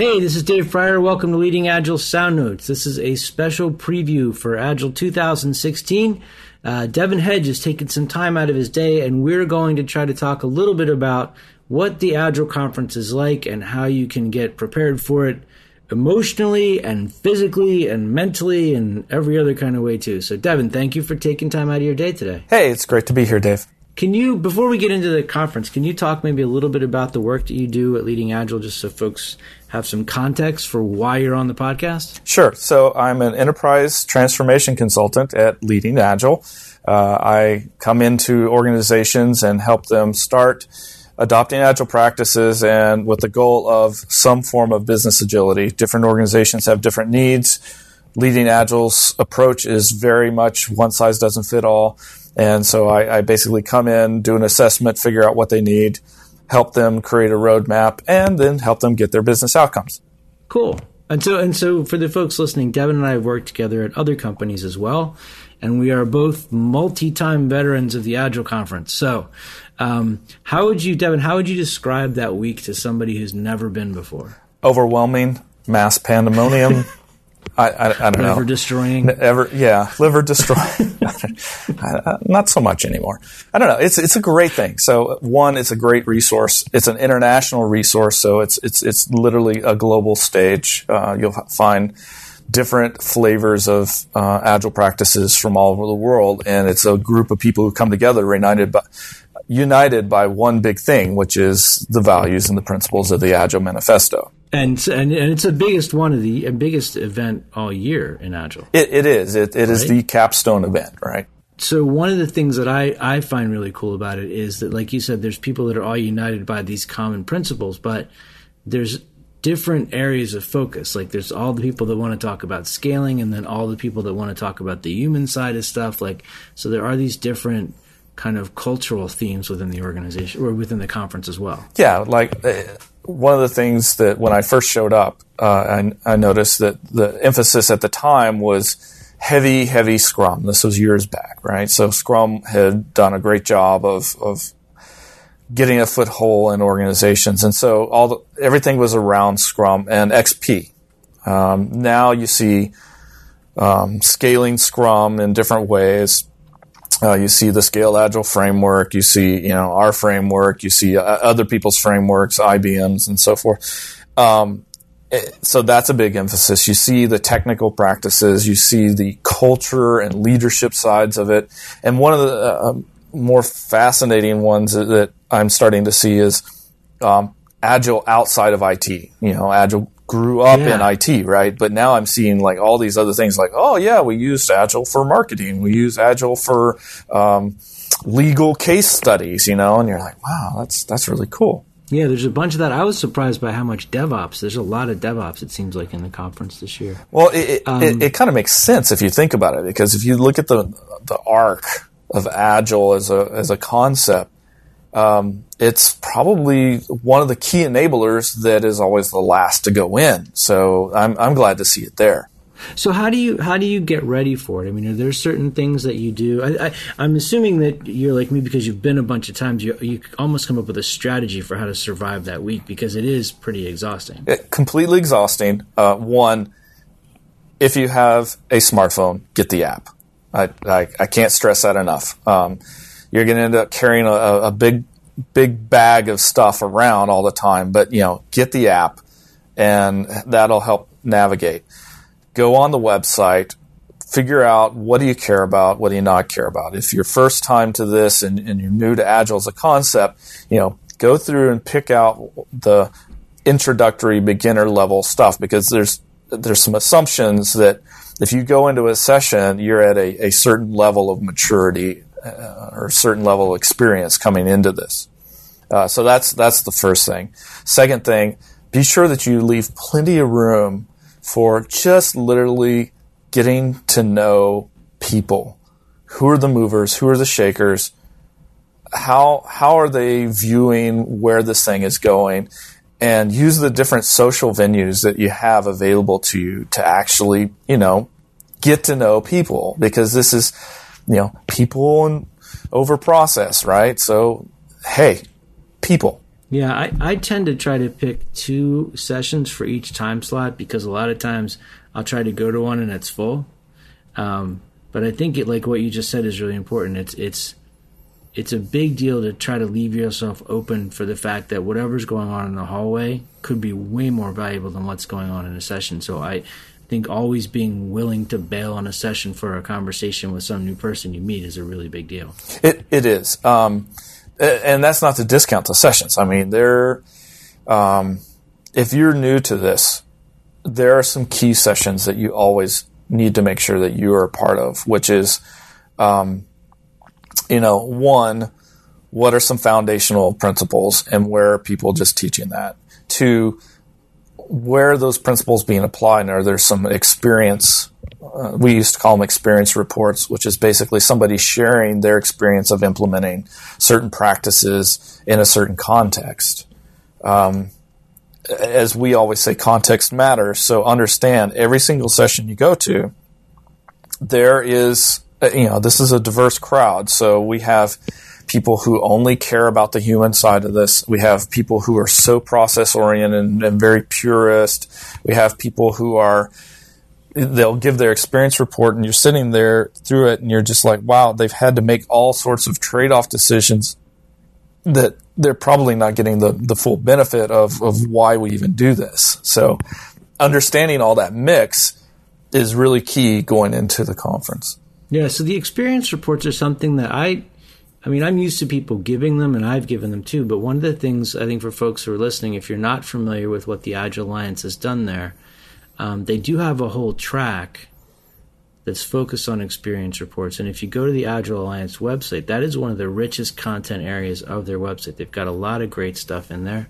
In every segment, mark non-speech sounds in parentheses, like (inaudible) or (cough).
Hey, this is Dave Prior. Welcome to Leading Agile Sound Notes. This is a special preview for Agile 2016. Uh, Devin Hedge has taken some time out of his day, and we're going to try to talk a little bit about what the Agile conference is like and how you can get prepared for it emotionally and physically and mentally and every other kind of way too. So, Devin, thank you for taking time out of your day today. Hey, it's great to be here, Dave. Can you, before we get into the conference, can you talk maybe a little bit about the work that you do at Leading Agile, just so folks have some context for why you're on the podcast? Sure. So I'm an enterprise transformation consultant at Leading Agile. Uh, I come into organizations and help them start adopting agile practices and with the goal of some form of business agility. Different organizations have different needs. Leading Agile's approach is very much one size doesn't fit all. And so I, I, basically come in, do an assessment, figure out what they need, help them create a roadmap, and then help them get their business outcomes. Cool. And so, and so for the folks listening, Devin and I have worked together at other companies as well, and we are both multi-time veterans of the Agile conference. So, um, how would you, Devin? How would you describe that week to somebody who's never been before? Overwhelming, mass pandemonium. (laughs) I, I, I don't liver know. Liver destroying. Ever, yeah, liver destroying. (laughs) Not so much anymore. I don't know. It's it's a great thing. So one, it's a great resource. It's an international resource, so it's it's it's literally a global stage. Uh, you'll find different flavors of uh, agile practices from all over the world, and it's a group of people who come together, united by united by one big thing, which is the values and the principles of the Agile Manifesto. And, and and it's the biggest one of the biggest event all year in Agile. It, it is. It, it right? is the capstone event, right? So one of the things that I, I find really cool about it is that, like you said, there's people that are all united by these common principles, but there's different areas of focus. Like there's all the people that want to talk about scaling, and then all the people that want to talk about the human side of stuff. Like so, there are these different kind of cultural themes within the organization or within the conference as well. Yeah, like uh, one of the things that when I first showed up, uh, I, I, noticed that the emphasis at the time was heavy, heavy Scrum. This was years back, right? So Scrum had done a great job of, of getting a foothold in organizations, and so all the, everything was around Scrum and XP. Um, now you see um, scaling Scrum in different ways uh, you see the Scale Agile framework. You see, you know, our framework. You see uh, other people's frameworks, IBM's, and so forth. Um, it, eh, so that's a big emphasis. You see the technical practices. You see the culture and leadership sides of it. And one of the uh, um, more fascinating ones that I'm starting to see is um, Agile outside of IT. You know, Agile grew up yeah. in IT, right? But now I'm seeing like all these other things like, oh yeah, we use Agile for marketing. We use Agile for um, legal case studies, you know, and you're like, wow, that's, that's really cool. Yeah, there's a bunch of that. I was surprised by how much DevOps. There's a lot of DevOps. It seems like in the conference this year. Well, it um, it, it kind of makes sense if you think about it, because if you look at the the arc of Agile as a as a concept, um, it's probably one of the key enablers that is always the last to go in. So I'm, I'm glad to see it there. So how do you how do you get ready for it? I mean, are there certain things that you do? I, am assuming that you're like me because you've been a bunch of times. You you almost come up with a strategy for how to survive that week because it is pretty exhausting. It, completely exhausting. Uh, one, if you have a smartphone, get the app. I I, I can't stress that enough. Um, you're going to end up carrying a, a big big bag of stuff around all the time. But you know, get the app, and that'll help navigate. Go on the website, figure out what do you care about, what do you not care about. If you're first time to this and, and you're new to Agile as a concept, you know, go through and pick out the introductory beginner level stuff because there's there's some assumptions that if you go into a session, you're at a, a certain level of maturity uh, or a certain level of experience coming into this. Uh, so that's that's the first thing. Second thing, be sure that you leave plenty of room for just literally getting to know people. Who are the movers? Who are the shakers? How how are they viewing where this thing is going? And use the different social venues that you have available to you to actually, you know, get to know people because this is, you know, people and over process, right? So, hey, people. Yeah, I, I tend to try to pick two sessions for each time slot because a lot of times I'll try to go to one and it's full. Um, but I think it like what you just said is really important. It's it's it's a big deal to try to leave yourself open for the fact that whatever's going on in the hallway could be way more valuable than what's going on in a session. So I think always being willing to bail on a session for a conversation with some new person you meet is a really big deal. It it is, um, and that's not to discount the sessions. I mean, there, um, if you're new to this, there are some key sessions that you always need to make sure that you are a part of, which is, um, you know, one, what are some foundational principles and where are people just teaching that? Two, where are those principles being applied? And are there some experience? Uh, we used to call them experience reports, which is basically somebody sharing their experience of implementing certain practices in a certain context. Um, as we always say, context matters. So understand every single session you go to, there is, uh, you know, this is a diverse crowd. So we have people who only care about the human side of this. We have people who are so process oriented and, and very purist. We have people who are they'll give their experience report and you're sitting there through it and you're just like wow they've had to make all sorts of trade-off decisions that they're probably not getting the, the full benefit of, of why we even do this so understanding all that mix is really key going into the conference yeah so the experience reports are something that i I mean, I'm used to people giving them, and I've given them too. But one of the things I think for folks who are listening, if you're not familiar with what the Agile Alliance has done there, um, they do have a whole track that's focused on experience reports. And if you go to the Agile Alliance website, that is one of the richest content areas of their website. They've got a lot of great stuff in there.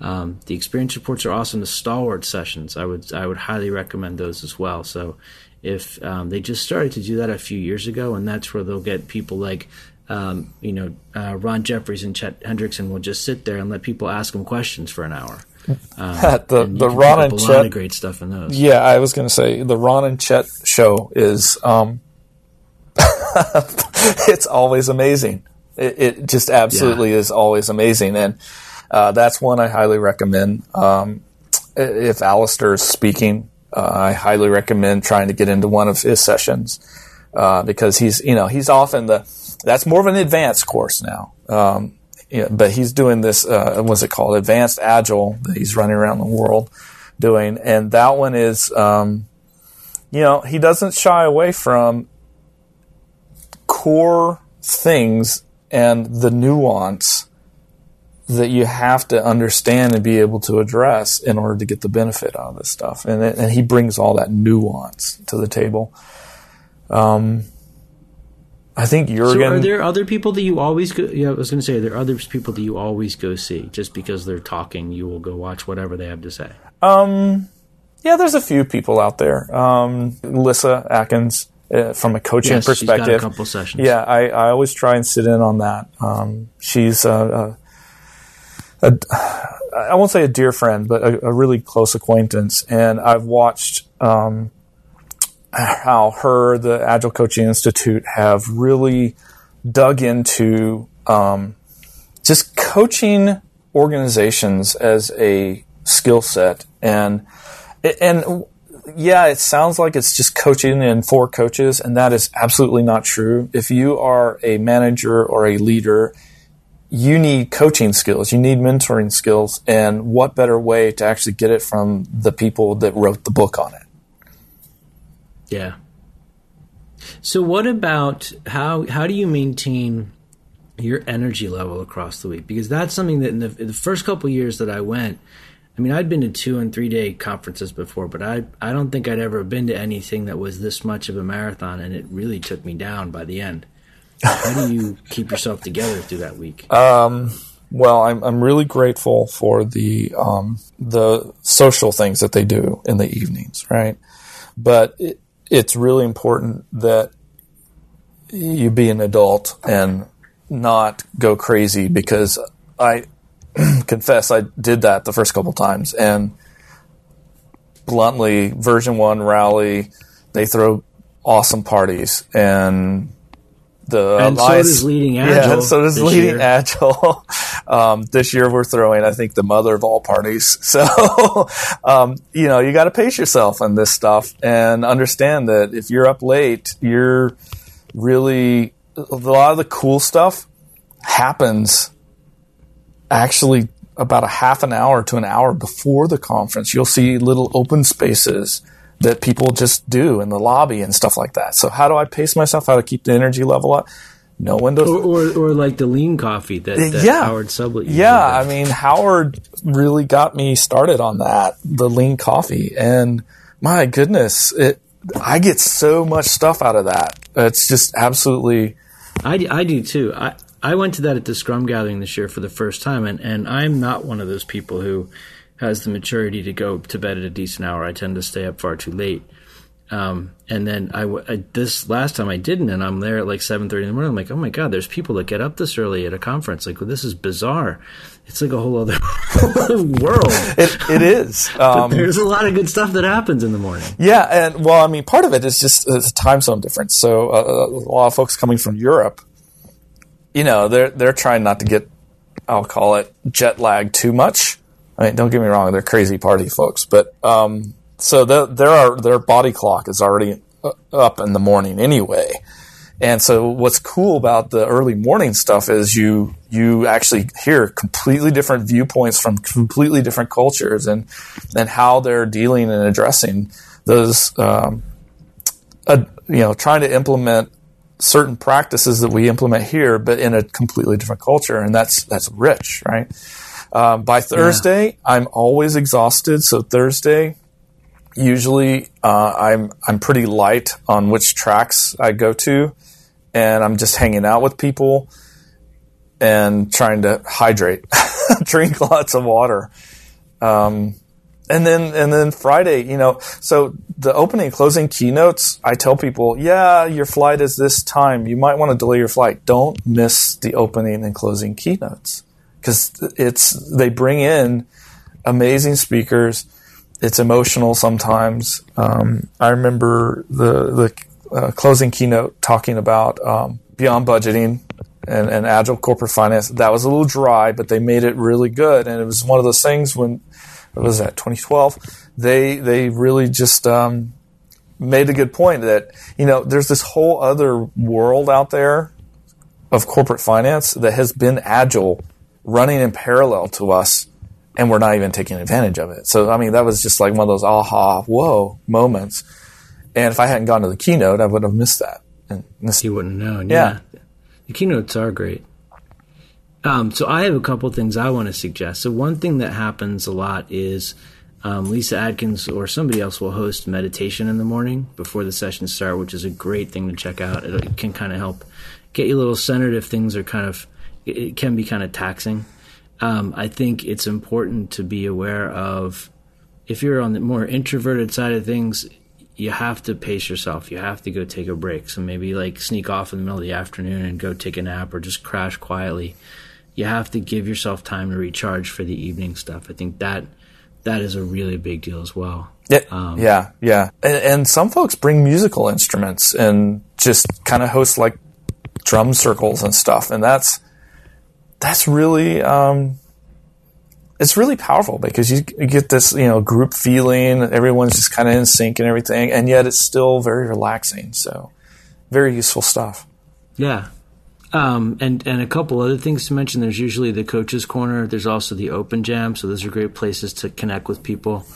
Um, the experience reports are awesome. The stalwart sessions, I would I would highly recommend those as well. So if um, they just started to do that a few years ago, and that's where they'll get people like um, you know, uh, Ron Jeffries and Chet Hendrickson will just sit there and let people ask them questions for an hour. (laughs) Um, the the Ron and a Chet, lot of great stuff in those. Yeah, I was going to say the Ron and Chet show is, um, (laughs) it's always amazing. It, it just absolutely yeah. is always amazing, and uh, that's one I highly recommend. Um, if is speaking, uh, I highly recommend trying to get into one of his sessions uh, because he's you know he's often the that's more of an advanced course now. Um, yeah, but he's doing this, uh, what's it called? Advanced Agile that he's running around the world doing. And that one is, um, you know, he doesn't shy away from core things and the nuance that you have to understand and be able to address in order to get the benefit out of this stuff. And, and he brings all that nuance to the table. Um, I think Jurgen. So are there other people that you always go? Yeah, I was going to say, are there other people that you always go see just because they're talking? You will go watch whatever they have to say. Um, yeah, there's a few people out there. Um, Lyssa Adkins, uh, from a coaching yes, perspective, a couple sessions. Yeah, I, I always try and sit in on that. Um, she's a, a, a, I won't say a dear friend, but a, a really close acquaintance, and I've watched. Um, how her, the Agile Coaching Institute, have really dug into um, just coaching organizations as a skill set and and yeah, it sounds like it's just coaching and for coaches, and that is absolutely not true. If you are a manager or a leader, you need coaching skills, you need mentoring skills, and what better way to actually get it from the people that wrote the book on it? Yeah. So what about how how do you maintain your energy level across the week? Because that's something that in the, in the first couple years that I went, I mean, I'd been to two and three day conferences before, but I I don't think I'd ever been to anything that was this much of a marathon, and it really took me down by the end. How do you (laughs) keep yourself together through that week? Um, well, I'm I'm really grateful for the um, the social things that they do in the evenings, right? But it, it's really important that you be an adult and not go crazy because I (clears throat) confess I did that the first couple times and bluntly VersionOne rally they throw awesome parties and the and so does leading (laughs) agile. Yeah, so does this leading year. agile. (laughs) um, this year we're throwing, I think, the mother of all parties. (laughs) So, um, you know, you got to pace yourself on this stuff and understand that if you're up late, you're really a lot of the cool stuff happens actually about a half an hour to an hour before the conference. You'll see little open spaces that people just do in the lobby and stuff like that. So how do I pace myself? How to keep the energy level up? No one does. Or, or, or like the lean coffee that, that Yeah. Howard Sublett. Yeah. I mean, Howard really got me started on that, the lean coffee. And my goodness, it, I get so much stuff out of that. It's just absolutely, I, I do too. I, I went to that at the Scrum gathering this year for the first time, and, and I'm not one of those people who has the maturity to go to bed at a decent hour. I tend to stay up far too late. Um, and then I, I- this last time I didn't, and I'm there at like 7:30 in the morning. I'm like, oh my god, there's people that get up this early at a conference. Like, well, this is bizarre. It's like a whole other (laughs) world. it, it is. (laughs) Um, There's a lot of good stuff that happens in the morning. Yeah, and well, I mean, part of it is just it's a time zone difference. So uh, a lot of folks coming from Europe, you know, they're they're trying not to get, I'll call it jet lag too much. I mean, don't get me wrong, they're crazy party folks, but um, so the, there are their body clock is already uh, up in the morning anyway. And so what's cool about the early morning stuff is you you actually hear completely different viewpoints from completely different cultures and and how they're dealing and addressing those um, uh, you know trying to implement certain practices that we implement here but in a completely different culture and that's that's rich right um, by Thursday I'm always exhausted so Thursday usually uh, I'm I'm pretty light on which tracks I go to, and I'm just hanging out with people and trying to hydrate, (laughs) drink (laughs) lots of water. Um, and then and then Friday, you know, so the opening and closing keynotes, I tell people, yeah, your flight is this time. You might want to delay your flight. Don't miss the opening and closing keynotes because it's they bring in amazing speakers it's emotional sometimes. Um, I remember the the uh, closing keynote talking about um, beyond budgeting and, and agile corporate finance. That was a little dry, but they made it really good, and it was one of those things when what was that 2012. They they really just um, made a good point that you know there's this whole other world out there of corporate finance that has been agile, running in parallel to us and we're not even taking advantage of it. So, I mean, that was just like one of those aha, whoa moments. And if I hadn't gone to the keynote, I would have missed that. And this, You wouldn't know. Yeah. Yeah. The keynotes are great. Um, so I have a couple things I want to suggest. So one thing that happens a lot is um, Lyssa Adkins or somebody else will host meditation in the morning before the sessions start, which is a great thing to check out. It can kind of help get you a little centered if things are kind of, it, it can be kind of taxing. Um, I think it's important to be aware of if you're on the more introverted side of things, you have to pace yourself. You have to go take a break. So maybe like sneak off in the middle of the afternoon and go take a nap or just crash quietly. You have to give yourself time to recharge for the evening stuff. I think that that is a really big deal as well. yeah, Um, yeah, yeah. And, and some folks bring musical instruments and just kind of host like drum circles and stuff. And that's, that's really, um, it's really powerful because you, get this, you know, group feeling. Everyone's just kind of in sync and everything, and yet it's still very relaxing. So, very useful stuff. Yeah. Um, and and a couple other things to mention. There's usually the coaches corner. There's also the open jam. So those are great places to connect with people.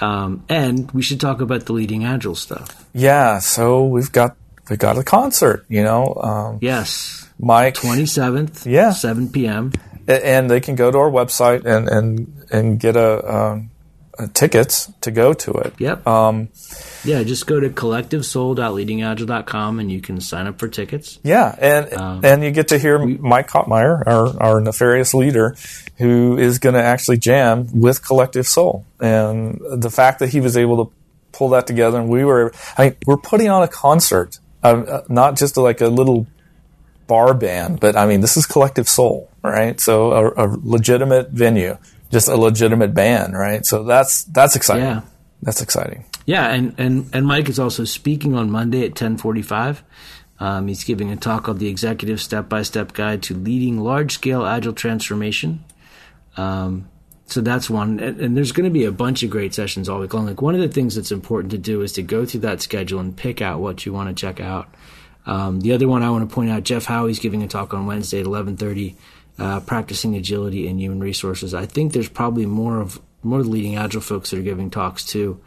Um, and we should talk about the leading agile stuff. Yeah. So we've got we got a concert. You know, um, Yes, Mike. twenty seventh. Yeah. seven p.m. And they can go to our website and and and get a, um, a tickets to go to it. Yep. Um, yeah, just go to collectivesoul.leadingagile.com and you can sign up for tickets. yeah, and and you get to hear Mike Cottmeyer, our our nefarious leader, who is going to actually jam with Collective Soul, and the fact that he was able to pull that together, and we were, I mean, we're putting on a concert, uh, uh, not just like a little bar band, but I mean, this is Collective Soul, right? So a, a legitimate venue, just a legitimate band, right? So that's that's exciting. Yeah. That's exciting. Yeah, and, and, and Mike is also speaking on Monday at ten forty five. Um, he's giving a talk called The Executive Step by Step Guide to Leading Large Scale Agile Transformation. Um, so that's one. And, and there's going to be a bunch of great sessions all week long. Like one of the things that's important to do is to go through that schedule and pick out what you want to check out. Um, the other one I want to point out, Jeff Howey's giving a talk on Wednesday at 1130, uh, practicing agility in human resources. I think there's probably more of more of the leading agile folks that are giving talks too.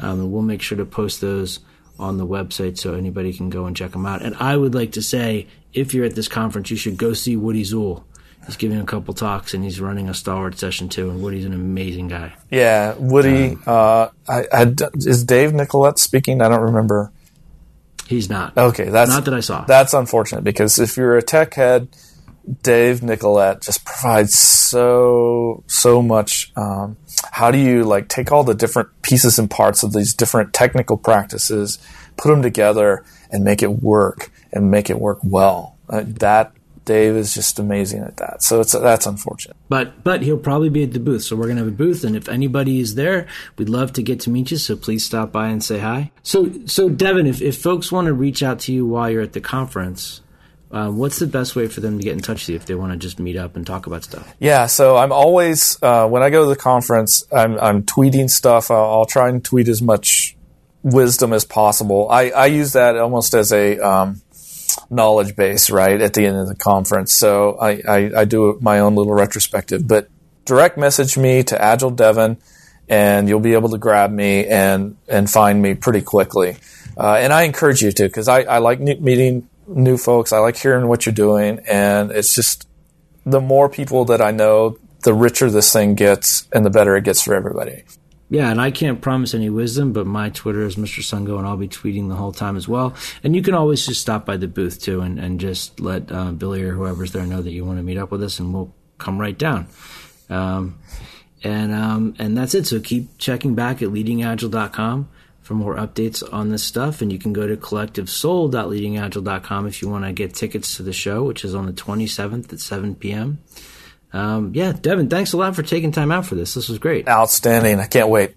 Um, and we'll make sure to post those on the website so anybody can go and check them out. And I would like to say, if you're at this conference, you should go see Woody Zuill. He's giving a couple talks and he's running a stalwart session too. And Woody's an amazing guy. Yeah, Woody. Um, uh, I, I, is Dave Nicolette speaking? I don't remember. He's not. Okay, that's not that I saw. That's unfortunate because if you're a tech head, Dave Nicolette just provides so so much. Um, how do you like take all the different pieces and parts of these different technical practices, put them together, and make it work and make it work well? Uh, that Dave is just amazing at that. So it's that's unfortunate. But but he'll probably be at the booth. So we're gonna have a booth, and if anybody is there, we'd love to get to meet you. So please stop by and say hi. So so Devin, if if folks want to reach out to you while you're at the conference, uh, what's the best way for them to get in touch with you if they want to just meet up and talk about stuff? Yeah, so I'm always uh, when I go to the conference, I'm, I'm tweeting stuff. I'll, I'll, try and tweet as much wisdom as possible. I, I use that almost as a um, knowledge base, right, at the end of the conference. So I, I, I, do my own little retrospective. But direct message me to Agile Devon, and you'll be able to grab me and and find me pretty quickly. Uh, and I encourage you to because I, I like meeting new folks. I like hearing what you're doing, and it's just the more people that I know, the richer this thing gets, and the better it gets for everybody. Yeah, and I can't promise any wisdom, but my Twitter is Mr. Sungo, and I'll be tweeting the whole time as well. And you can always just stop by the booth too, and, and just let uh, Billy or whoever's there know that you want to meet up with us, and we'll come right down. Um, and um, and that's it. So keep checking back at leadingagile.com for more updates on this stuff. And you can go to collectivesoul.leadingagile.com if you want to get tickets to the show, which is on the 27th at 7 p.m. Um, yeah, Devin, thanks a lot for taking time out for this. This was great. Outstanding. I can't wait.